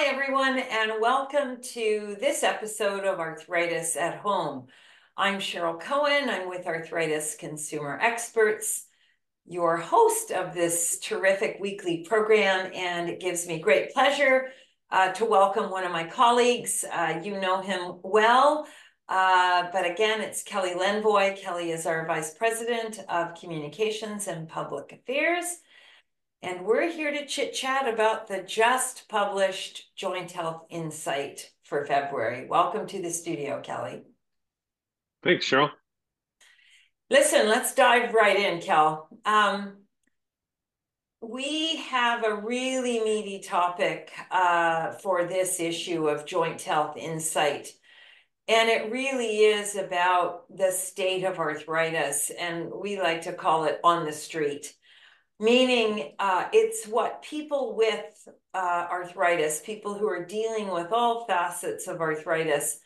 Hi, everyone, and welcome to this episode of Arthritis at Home. I'm Cheryl Koehn. I'm with Arthritis Consumer Experts, your host of this terrific weekly program, and it gives me great pleasure uh, to welcome one of my colleagues. Uh, you know him well, uh, but again, it's Kelly Lendvoy. Kelly is our Vice President of Communications and Public Affairs and we're here to chit chat about the just published Joint Health Insight for February. Welcome to the studio, Kelly. Thanks, Cheryl. Listen, let's dive right in, Kel. Um, we have a really meaty topic uh, for this issue of Joint Health Insight. And it really is about the state of arthritis, and we like to call it on the street meaning uh, it's what people with uh, arthritis, people who are dealing with all facets of arthritis,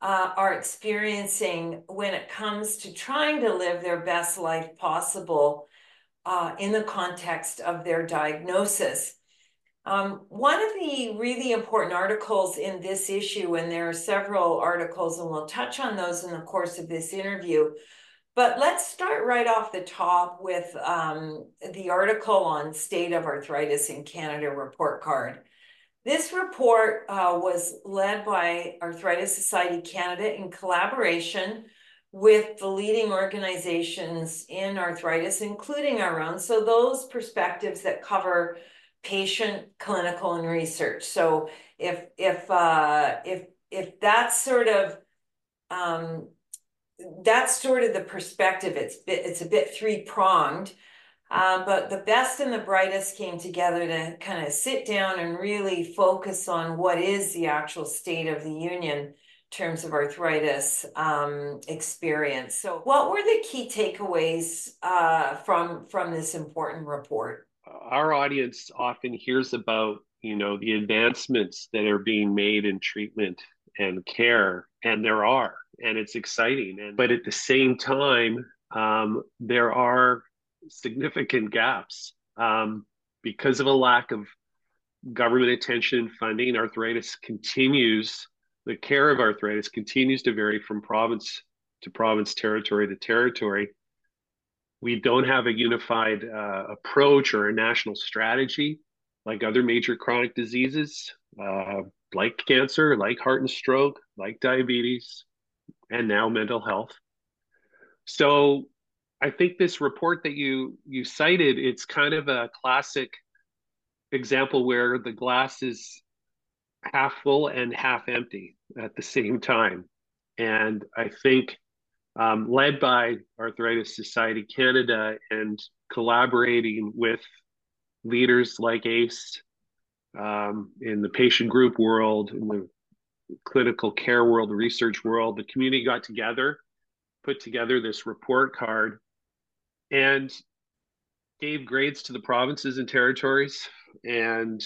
uh, are experiencing when it comes to trying to live their best life possible uh, in the context of their diagnosis. Um, one of the really important articles in this issue, and there are several articles, and we'll touch on those in the course of this interview, but let's start right off the top with um, the article on state of arthritis in Canada report card. This report uh, was led by Arthritis Society Canada in collaboration with the leading organizations in arthritis, including our own. So those perspectives that cover patient, clinical, and research. So if if uh, if if that's sort of um, that's sort of the perspective. It's it's a bit three pronged, um, but the best and the brightest came together to kind of sit down and really focus on what is the actual state of the union in terms of arthritis um, experience. So, what were the key takeaways uh, from from this important report? Our audience often hears about you know the advancements that are being made in treatment and care, and there are and it's exciting. And but at the same time, um, there are significant gaps um, because of a lack of government attention and funding. Arthritis continues. The care of arthritis continues to vary from province to province, territory to territory. We don't have a unified uh, approach or a national strategy like other major chronic diseases, uh, like cancer, like heart and stroke, like diabetes, and now mental health. So I think this report that you you cited, it's kind of a classic example where the glass is half full and half empty at the same time. And I think um, led by Arthritis Society Canada and collaborating with leaders like ACE um, in the patient group world, in the clinical care world, research world, the community got together, put together this report card, and gave grades to the provinces and territories. And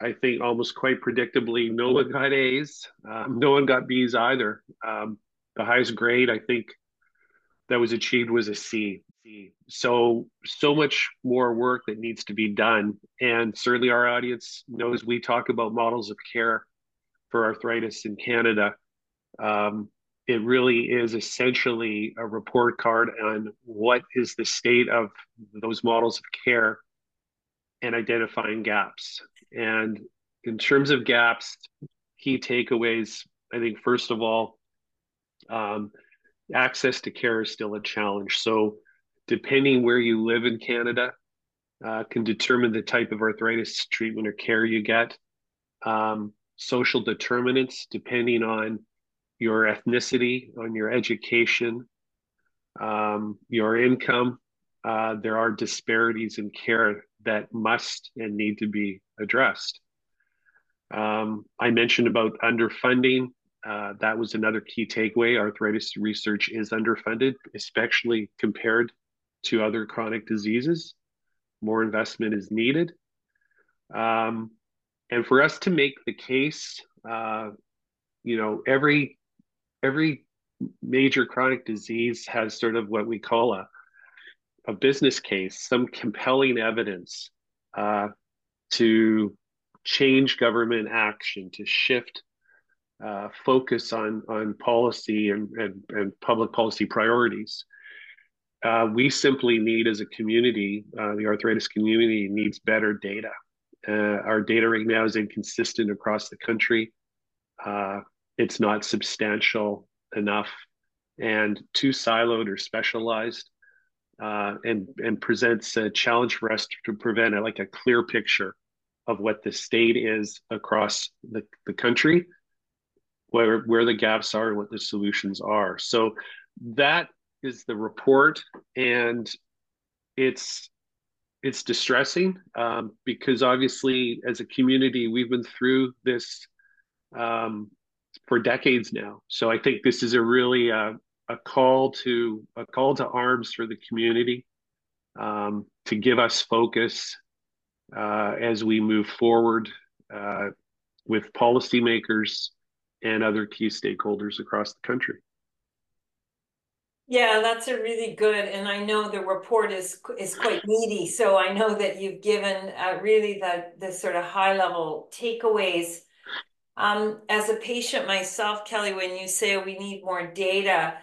I think almost quite predictably, no one got A's, um, no one got B's either. Um, the highest grade I think that was achieved was a C. So so much more work that needs to be done, and certainly our audience knows we talk about models of care for arthritis in Canada. Um, it really is essentially a report card on what is the state of those models of care and identifying gaps. And in terms of gaps, key takeaways, I think, first of all, um, access to care is still a challenge. So, depending where you live in Canada, uh, can determine the type of arthritis treatment or care you get. Um, social determinants depending on your ethnicity, on your education, um, your income. Uh, there are disparities in care that must and need to be addressed. Um, I mentioned about underfunding. Uh, that was another key takeaway. Arthritis research is underfunded, especially compared to other chronic diseases. More investment is needed. Um, and for us to make the case, uh, you know, every every major chronic disease has sort of what we call a a business case, some compelling evidence uh, to change government action, to shift uh, focus on on policy and, and, and public policy priorities. Uh, we simply need, as a community, uh, the arthritis community needs better data. Uh, our data right now is inconsistent across the country. Uh, it's not substantial enough and too siloed or specialized. Uh, and and presents a challenge for us to prevent a, like a clear picture of what the state is across the, the country where where the gaps are and what the solutions are. So that is the report, and it's it's distressing um, because obviously as a community we've been through this um, for decades now. So I think this is a really uh, a call to a call to arms for the community um, to give us focus uh, as we move forward uh, with policymakers and other key stakeholders across the country. Yeah, that's a really good, and I know the report is is quite meaty. So I know that you've given uh, really the the sort of high level takeaways. Um, as a patient myself, Kelly, when you say we need more data,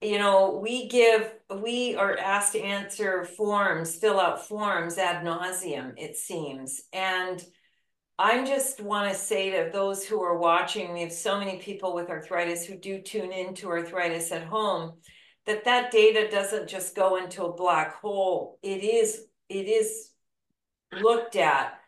you know, we give we are asked to answer forms, fill out forms ad nauseum, it seems, and I just want to say to those who are watching, we have so many people with arthritis who do tune into arthritis at home, that that data doesn't just go into a black hole. It is it is looked at.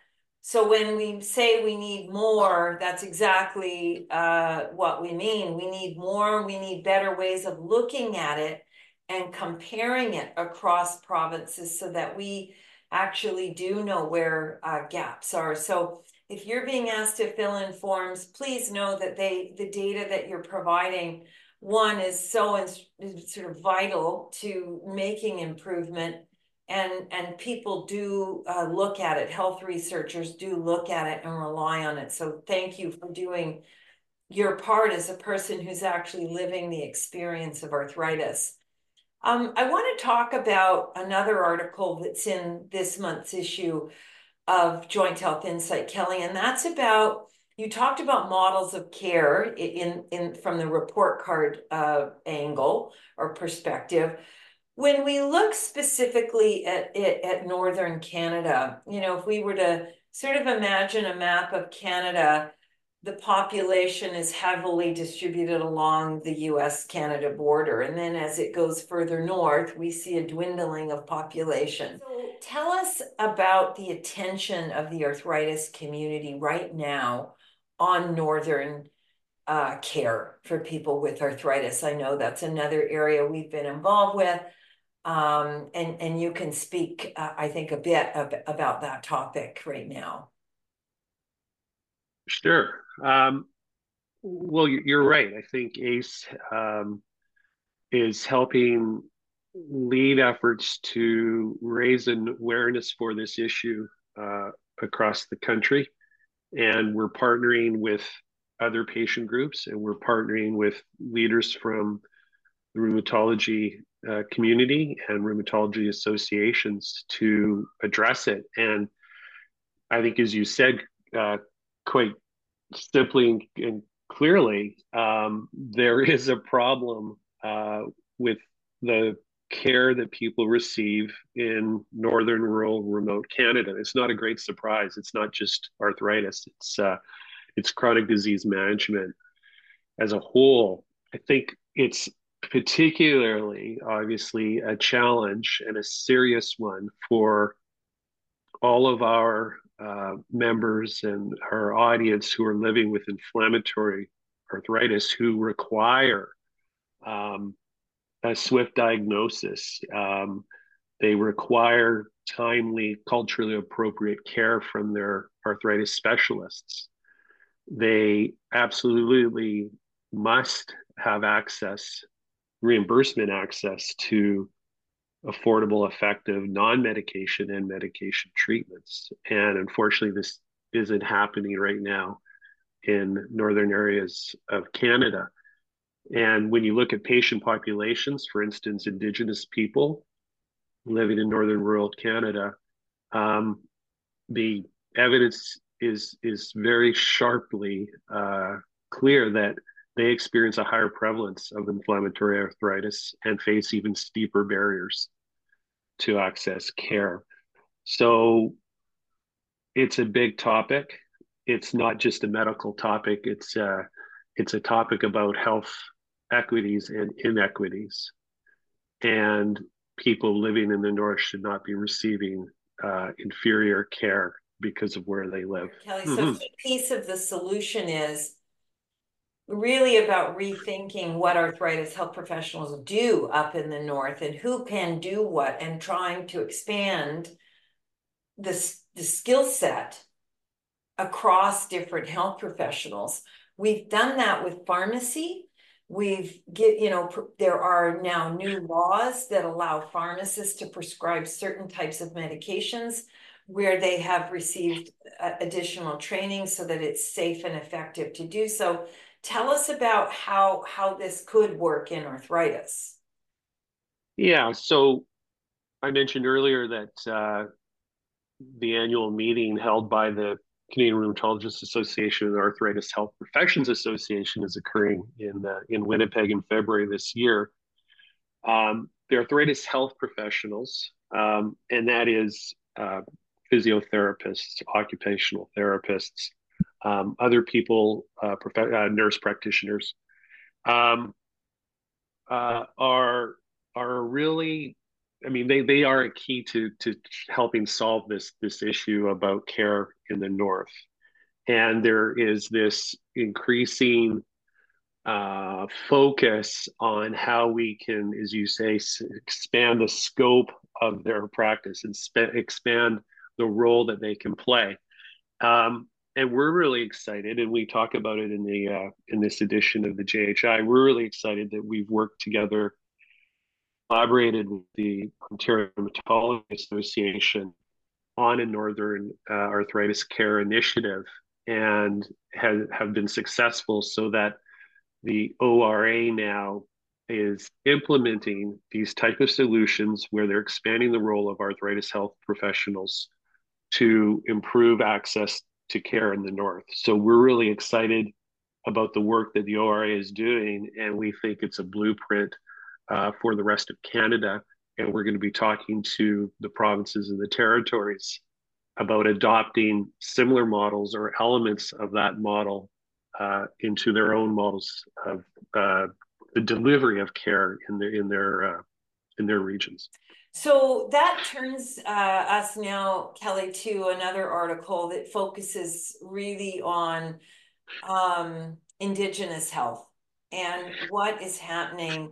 So when we say we need more, that's exactly uh, what we mean. We need more. We need better ways of looking at it and comparing it across provinces so that we actually do know where uh, gaps are. So if you're being asked to fill in forms, please know that they the data that you're providing one is so in, sort of vital to making improvement and and people do uh, look at it. Health researchers do look at it and rely on it. So thank you for doing your part as a person who's actually living the experience of arthritis. Um, i want to talk about another article that's in this month's issue of Joint Health Insight, Kelly, and that's about you talked about models of care in in from the report card uh, angle or perspective. When we look specifically at it at northern Canada, you know, if we were to sort of imagine a map of Canada the population is heavily distributed along the US Canada border. And then as it goes further north, we see a dwindling of population. So tell us about the attention of the arthritis community right now on northern uh, care for people with arthritis. I know that's another area we've been involved with. Um, and, and you can speak, uh, I think, a bit of, about that topic right now. Sure. Um, well, you're right. I think ACE um, is helping lead efforts to raise awareness for this issue uh, across the country. And we're partnering with other patient groups and we're partnering with leaders from the rheumatology uh, community and rheumatology associations to address it. And I think, as you said, uh, quite simply and clearly, um, there is a problem uh, with the care that people receive in northern rural remote canada. It's not a great surprise. It's not just arthritis. It's uh, it's chronic disease management as a whole. I think it's particularly obviously a challenge and a serious one for all of our uh, members and our audience who are living with inflammatory arthritis who require um, a swift diagnosis. Um, they require timely, culturally appropriate care from their arthritis specialists. They absolutely must have access, reimbursement access to affordable, effective non medication and medication treatments. And unfortunately, this isn't happening right now in northern areas of Canada. And when you look at patient populations, for instance, Indigenous people living in northern rural Canada, um, the evidence is is very sharply uh, clear that they experience a higher prevalence of inflammatory arthritis and face even steeper barriers to access care. So it's a big topic. It's not just a medical topic. It's a, uh, it's a topic about health equities and inequities. And people living in the North should not be receiving uh, inferior care because of where they live. Kelly, mm-hmm. so piece of the solution is really about rethinking what arthritis health professionals do up in the north and who can do what and trying to expand the, the skill set across different health professionals. We've done that with pharmacy. We've get, you know, there are now new laws that allow pharmacists to prescribe certain types of medications where they have received uh, additional training so that it's safe and effective to do so. Tell us about how how this could work in arthritis. Yeah, so I mentioned earlier that uh, the annual meeting held by the Canadian Rheumatologists Association and the Arthritis Health Professions Association is occurring in uh, in Winnipeg in February this year. Um, the arthritis health professionals, um, and that is uh, physiotherapists, occupational therapists, um, other people, uh, prof- uh, nurse practitioners, um, uh, are are really, I mean, they they are a key to to helping solve this this issue about care in the north, and there is this increasing uh, focus on how we can, as you say, s- expand the scope of their practice and sp- expand the role that they can play. Um, and we're really excited, and we talk about it in the uh, in this edition of the JHI. We're really excited that we've worked together, collaborated with the Ontario Rheumatology Association on a Northern uh, Arthritis Care Initiative, and have have been successful, so that the ORA now is implementing these type of solutions where they're expanding the role of arthritis health professionals to improve access to care in the north. So we're really excited about the work that the ORA is doing, and we think it's a blueprint uh, for the rest of Canada. And we're going to be talking to the provinces and the territories about adopting similar models or elements of that model uh, into their own models of uh, the delivery of care in their in their uh, in their regions. So that turns uh, us now, Kelly, to another article that focuses really on um, Indigenous health and what is happening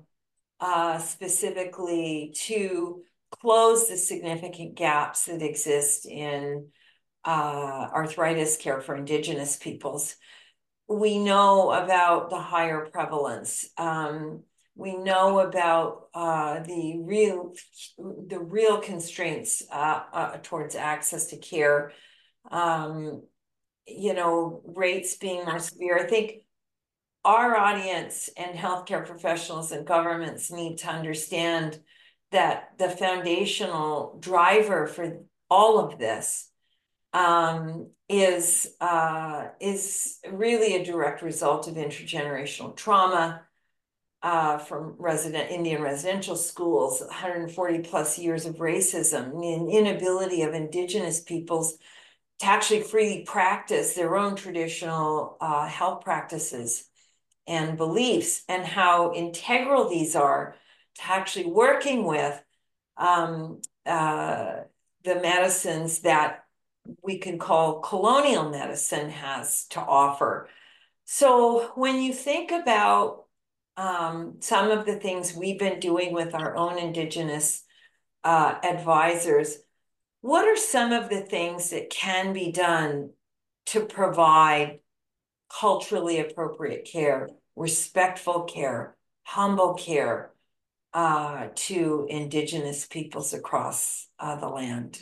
uh, specifically to close the significant gaps that exist in uh, arthritis care for Indigenous peoples. We know about the higher prevalence. Um, we know about uh, the real the real constraints uh, uh, towards access to care. Um, you know, rates being more severe. I think our audience and healthcare professionals and governments need to understand that the foundational driver for all of this um, is uh, is really a direct result of intergenerational trauma uh, from resident Indian residential schools, 140 plus years of racism, and inability of indigenous peoples to actually freely practice their own traditional uh, health practices and beliefs, and how integral these are to actually working with um, uh, the medicines that we can call colonial medicine has to offer. So when you think about um, some of the things we've been doing with our own Indigenous uh, advisors, what are some of the things that can be done to provide culturally appropriate care, respectful care, humble care uh, to Indigenous peoples across uh, the land?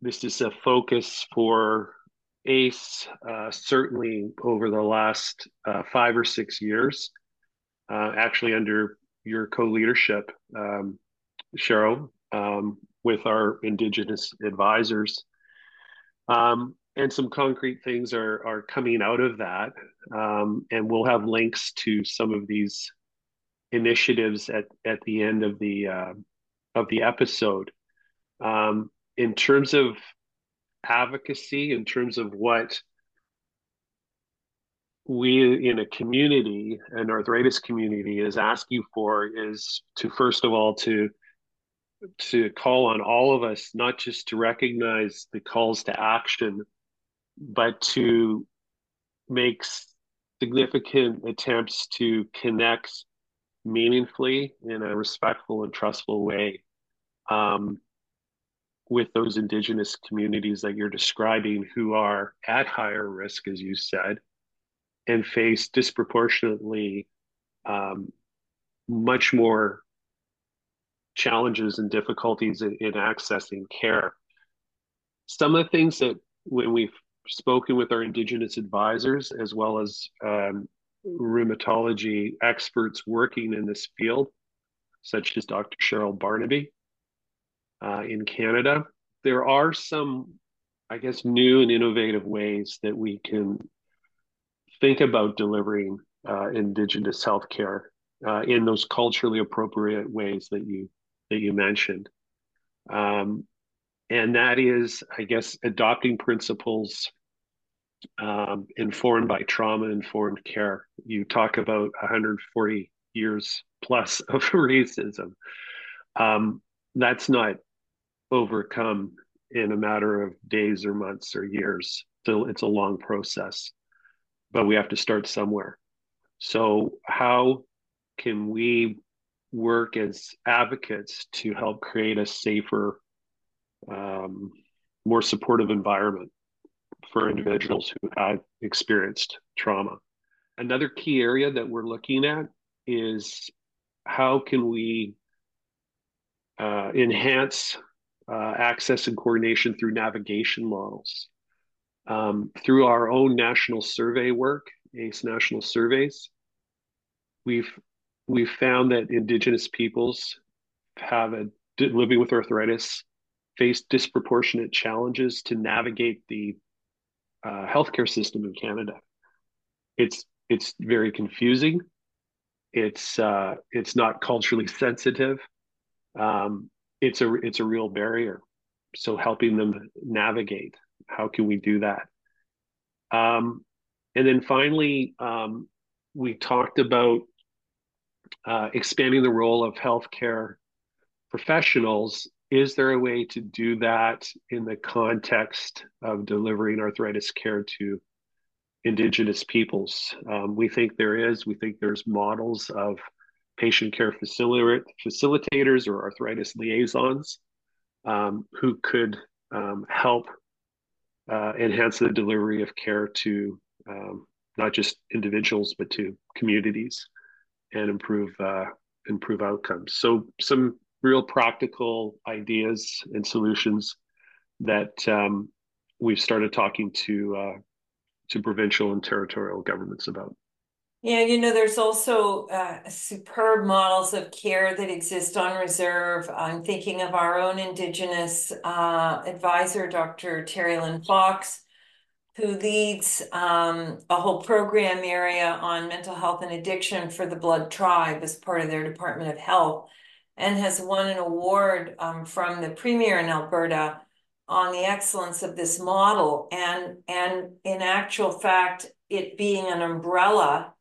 This is a focus for ACE, uh, certainly over the last uh, five or six years uh, actually under your co-leadership, um, Cheryl, um, with our Indigenous advisors. Um, and some concrete things are are coming out of that. Um, and we'll have links to some of these initiatives at at the end of the uh, of the episode. Um, in terms of advocacy, in terms of what we in a community, an arthritis community, is asking for is to first of all to to call on all of us, not just to recognize the calls to action, but to make significant attempts to connect meaningfully in a respectful and trustful way um, with those indigenous communities that you're describing who are at higher risk, as you said, and face disproportionately um, much more challenges and difficulties in, in, accessing care. Some of the things that when we've spoken with our Indigenous advisors, as well as um, rheumatology experts working in this field, such as Dr. Cheryl Barnabe uh, in Canada, there are some, I guess, new and innovative ways that we can think about delivering uh, Indigenous healthcare uh, in those culturally appropriate ways that you that you mentioned. Um, and that is, I guess, adopting principles um, informed by trauma informed care. You talk about 140 years plus of racism. Um, that's not overcome in a matter of days or months or years. So it's a long process, but we have to start somewhere. So, how can we work as advocates to help create a safer, um, more supportive environment for individuals who have experienced trauma. Another key area that we're looking at is how can we uh, enhance uh, access and coordination through navigation models. Um, through our own national survey work, ACE national surveys, we've we've found that Indigenous peoples have a living with arthritis face disproportionate challenges to navigate the uh, healthcare system in Canada. It's it's very confusing. It's uh, it's not culturally sensitive. Um, it's a it's a real barrier. So helping them navigate, how can we do that? Um, and then finally, um, we talked about uh, expanding the role of healthcare professionals is there a way to do that in the context of delivering arthritis care to indigenous peoples? Um, we think there is. We think there's models of patient care facilitators or arthritis liaisons um, who could um, help uh, enhance the delivery of care to um, not just individuals but to communities and improve uh, improve outcomes. So some real practical ideas and solutions that um, we've started talking to uh, to provincial and territorial governments about. Yeah, you know, there's also uh, superb models of care that exist on reserve. I'm thinking of our own Indigenous uh, advisor, Dr. Terry Lynn Fox, who leads um, a whole program area on mental health and addiction for the Blood Tribe as part of their Department of Health and has won an award um, from the premier in Alberta on the excellence of this model. And, and in actual fact, it being an umbrella,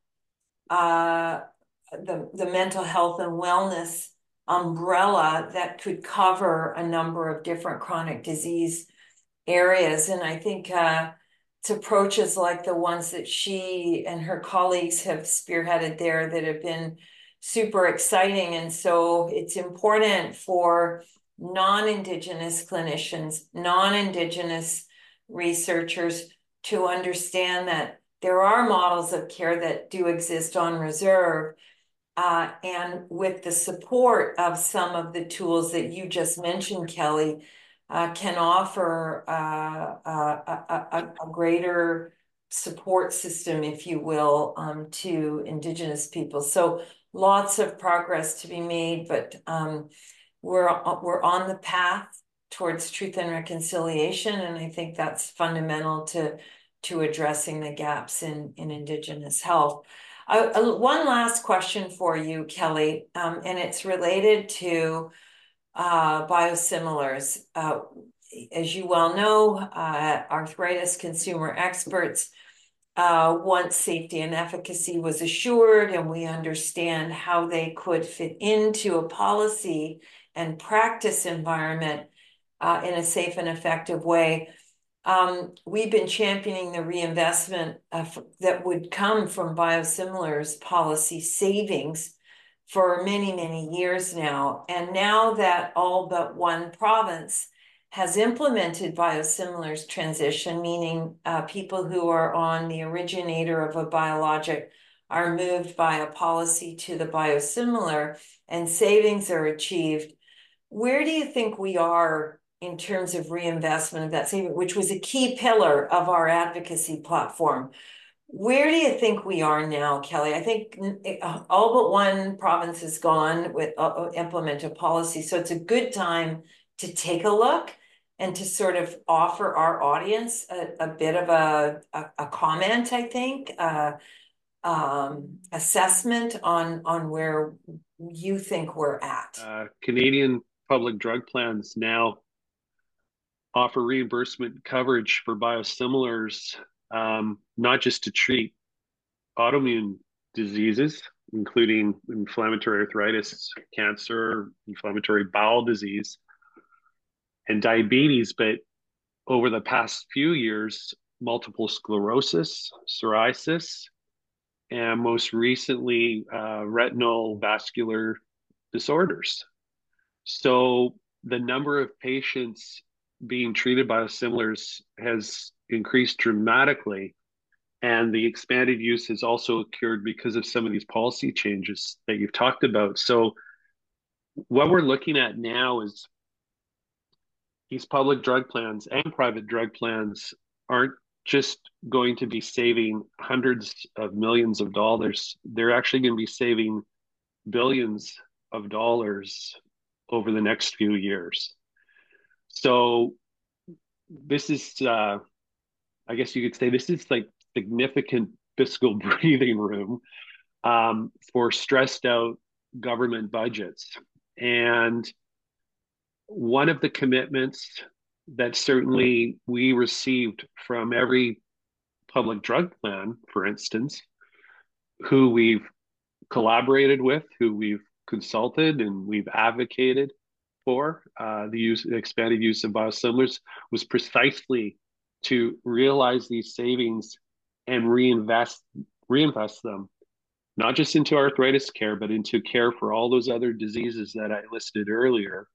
uh, the, the mental health and wellness umbrella that could cover a number of different chronic disease areas. And I think uh, it's approaches like the ones that she and her colleagues have spearheaded there that have been super exciting. And so it's important for non-Indigenous clinicians, non-Indigenous researchers to understand that there are models of care that do exist on reserve. Uh, and with the support of some of the tools that you just mentioned, Kelly, uh, can offer uh a, a, a, greater support system, if you will, um, to Indigenous people. So lots of progress to be made, but um, we're we're on the path. towards truth and reconciliation, and I think that's fundamental to to addressing the gaps in in Indigenous health. Uh, uh, one last question for you, Kelly, um, and it's related to uh, biosimilars. Uh, as you well know, uh, arthritis consumer experts uh, once safety and efficacy was assured and we understand how they could fit into a policy and practice environment uh, in a safe and effective way. Um, we've been championing the reinvestment uh, that would come from biosimilars policy savings for many, many years now. And now that all but one province has implemented biosimilars transition, meaning uh, people who are on the originator of a biologic are moved by a policy to the biosimilar and savings are achieved. Where do you think we are in terms of reinvestment of that saving, which was a key pillar of our advocacy platform? Where do you think we are now, Kelly? I think uh, all but one province is gone with uh, uh, implement a policy, so it's a good time to take a look and to sort of offer our audience a, a bit of a, a, a comment, I think, uh, um, assessment on on where you think we're at. Uh, Canadian public drug plans now offer reimbursement coverage for biosimilars, um, not just to treat autoimmune diseases, including inflammatory arthritis, cancer, inflammatory bowel disease, and diabetes, but over the past few years, multiple sclerosis, psoriasis, and most recently, uh, retinal vascular disorders. So the number of patients being treated by biosimilars has increased dramatically. And the expanded use has also occurred because of some of these policy changes that you've talked about. So, what we're looking at now is these public drug plans and private drug plans aren't just going to be saving hundreds of millions of dollars. They're actually going to be saving billions of dollars over the next few years. So this is, uh, I guess you could say, this is like significant fiscal breathing room um, for stressed out government budgets. And one of the commitments that certainly we received from every public drug plan, for instance, who we've collaborated with, who we've consulted and we've advocated for uh, the use, expanded use of biosimilars, was precisely to realize these savings and reinvest reinvest them not just into arthritis care but into care for all those other diseases that I listed earlier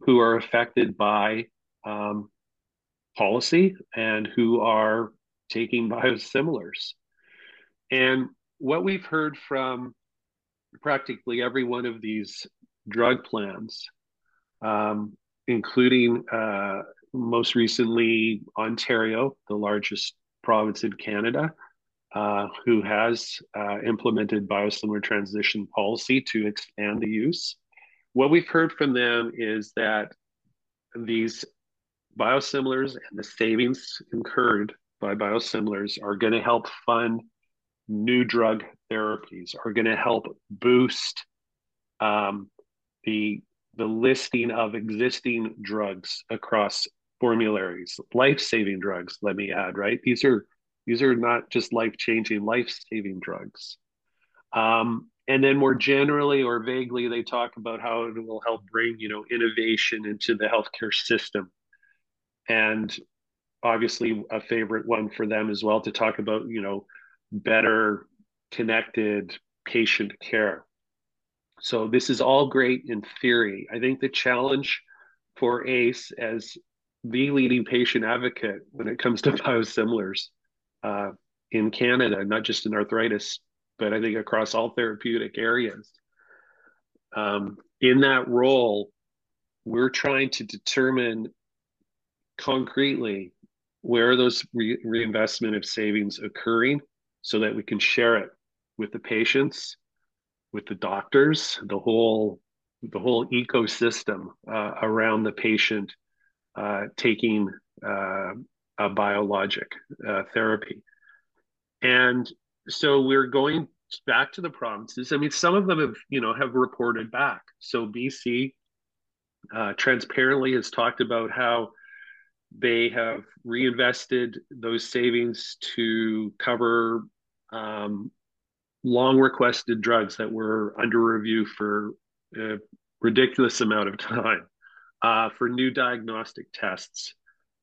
who are affected by um, policy and who are taking biosimilars. And what we've heard from practically every one of these drug plans, um, including uh, most recently Ontario, the largest province in Canada, uh, who has uh, implemented biosimilar transition policy to expand the use what we've heard from them is that these biosimilars and the savings incurred by biosimilars are going to help fund new drug therapies, are going to help boost um, the the listing of existing drugs across formularies, life-saving drugs. Let me add, right? These are these are not just life-changing, life-saving drugs. Um, and then more generally or vaguely they talk about how it will help bring you know innovation into the healthcare system. And obviously a favorite one for them as well to talk about you know better connected patient care. So this is all great in theory. I think the challenge for ace as the leading patient advocate when it comes to biosimilars uh, in canada not just in arthritis but I think across all therapeutic areas. Um, in that role, we're trying to determine concretely where those re- reinvestment of savings occurring so that we can share it with the patients with the doctors the whole the whole ecosystem uh, around the patient uh, taking uh, a biologic uh, therapy. And so we're going back to the provinces. I mean, some of them have, you know, have reported back. So BC uh, transparently has talked about how they have reinvested those savings to cover um, long requested drugs that were under review for a ridiculous amount of time uh, for new diagnostic tests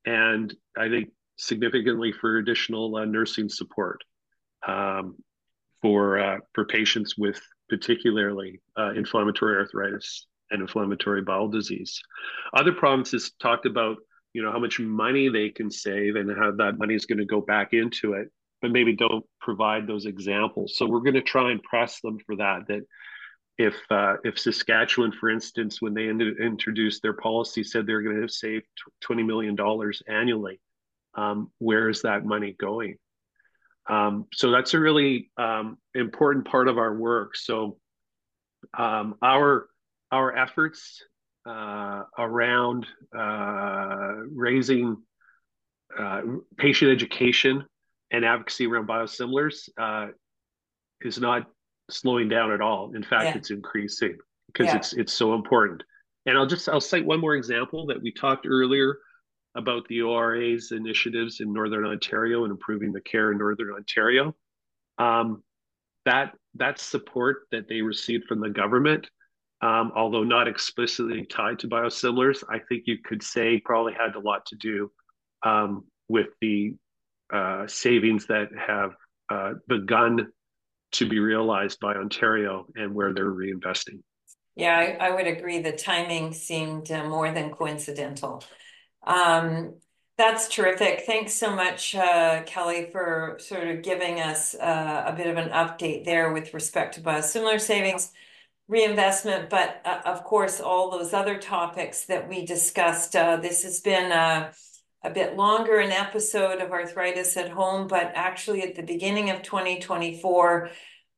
and I think significantly for additional uh, nursing support um, for uh, for patients with particularly uh, inflammatory arthritis and inflammatory bowel disease. Other provinces talked about you know how much money they can save and how that money is going to go back into it, but maybe don't provide those examples. So we're going to try and press them for that. That if uh, if Saskatchewan, for instance, when they in- introduced their policy, said they're going to save twenty million dollars annually, um, where is that money going? Um, so that's a really um, important part of our work. So um, our our efforts uh, around uh, raising uh, patient education and advocacy around biosimilars uh, is not slowing down at all. In fact, yeah. it's increasing because yeah. it's it's so important. And I'll just I'll cite one more example that we talked earlier about the ORA's initiatives in Northern Ontario and improving the care in Northern Ontario. Um, that that support that they received from the government, um, although not explicitly tied to biosimilars, I think you could say probably had a lot to do um, with the uh, savings that have uh, begun to be realized by Ontario and where they're reinvesting. Yeah, I, I would agree. The timing seemed uh, more than coincidental. Um, that's terrific. Thanks so much, uh, Kelly, for sort of giving us uh, a bit of an update there with respect to biosimilar savings, reinvestment, but uh, of course, all those other topics that we discussed. Uh, this has been a, a bit longer an episode of Arthritis at Home, but actually at the beginning of 2024,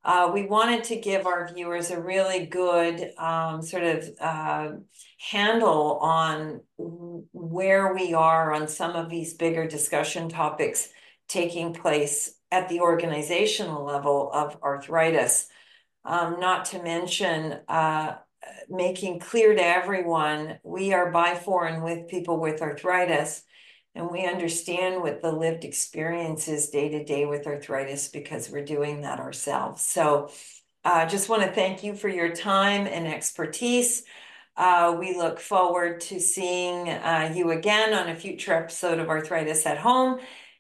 uh, we wanted to give our viewers a really good um, sort of uh, handle on where we are on some of these bigger discussion topics taking place at the organizational level of arthritis. Um, not to mention uh, making clear to everyone we are by, for, and with people with arthritis and we understand what the lived experience is day to day with arthritis because we're doing that ourselves. So I uh, just want to thank you for your time and expertise. Uh, we look forward to seeing uh, you again on a future episode of Arthritis at Home.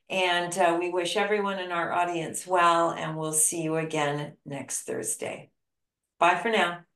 And uh, we wish everyone in our audience well, and we'll see you again next Thursday. Bye for now.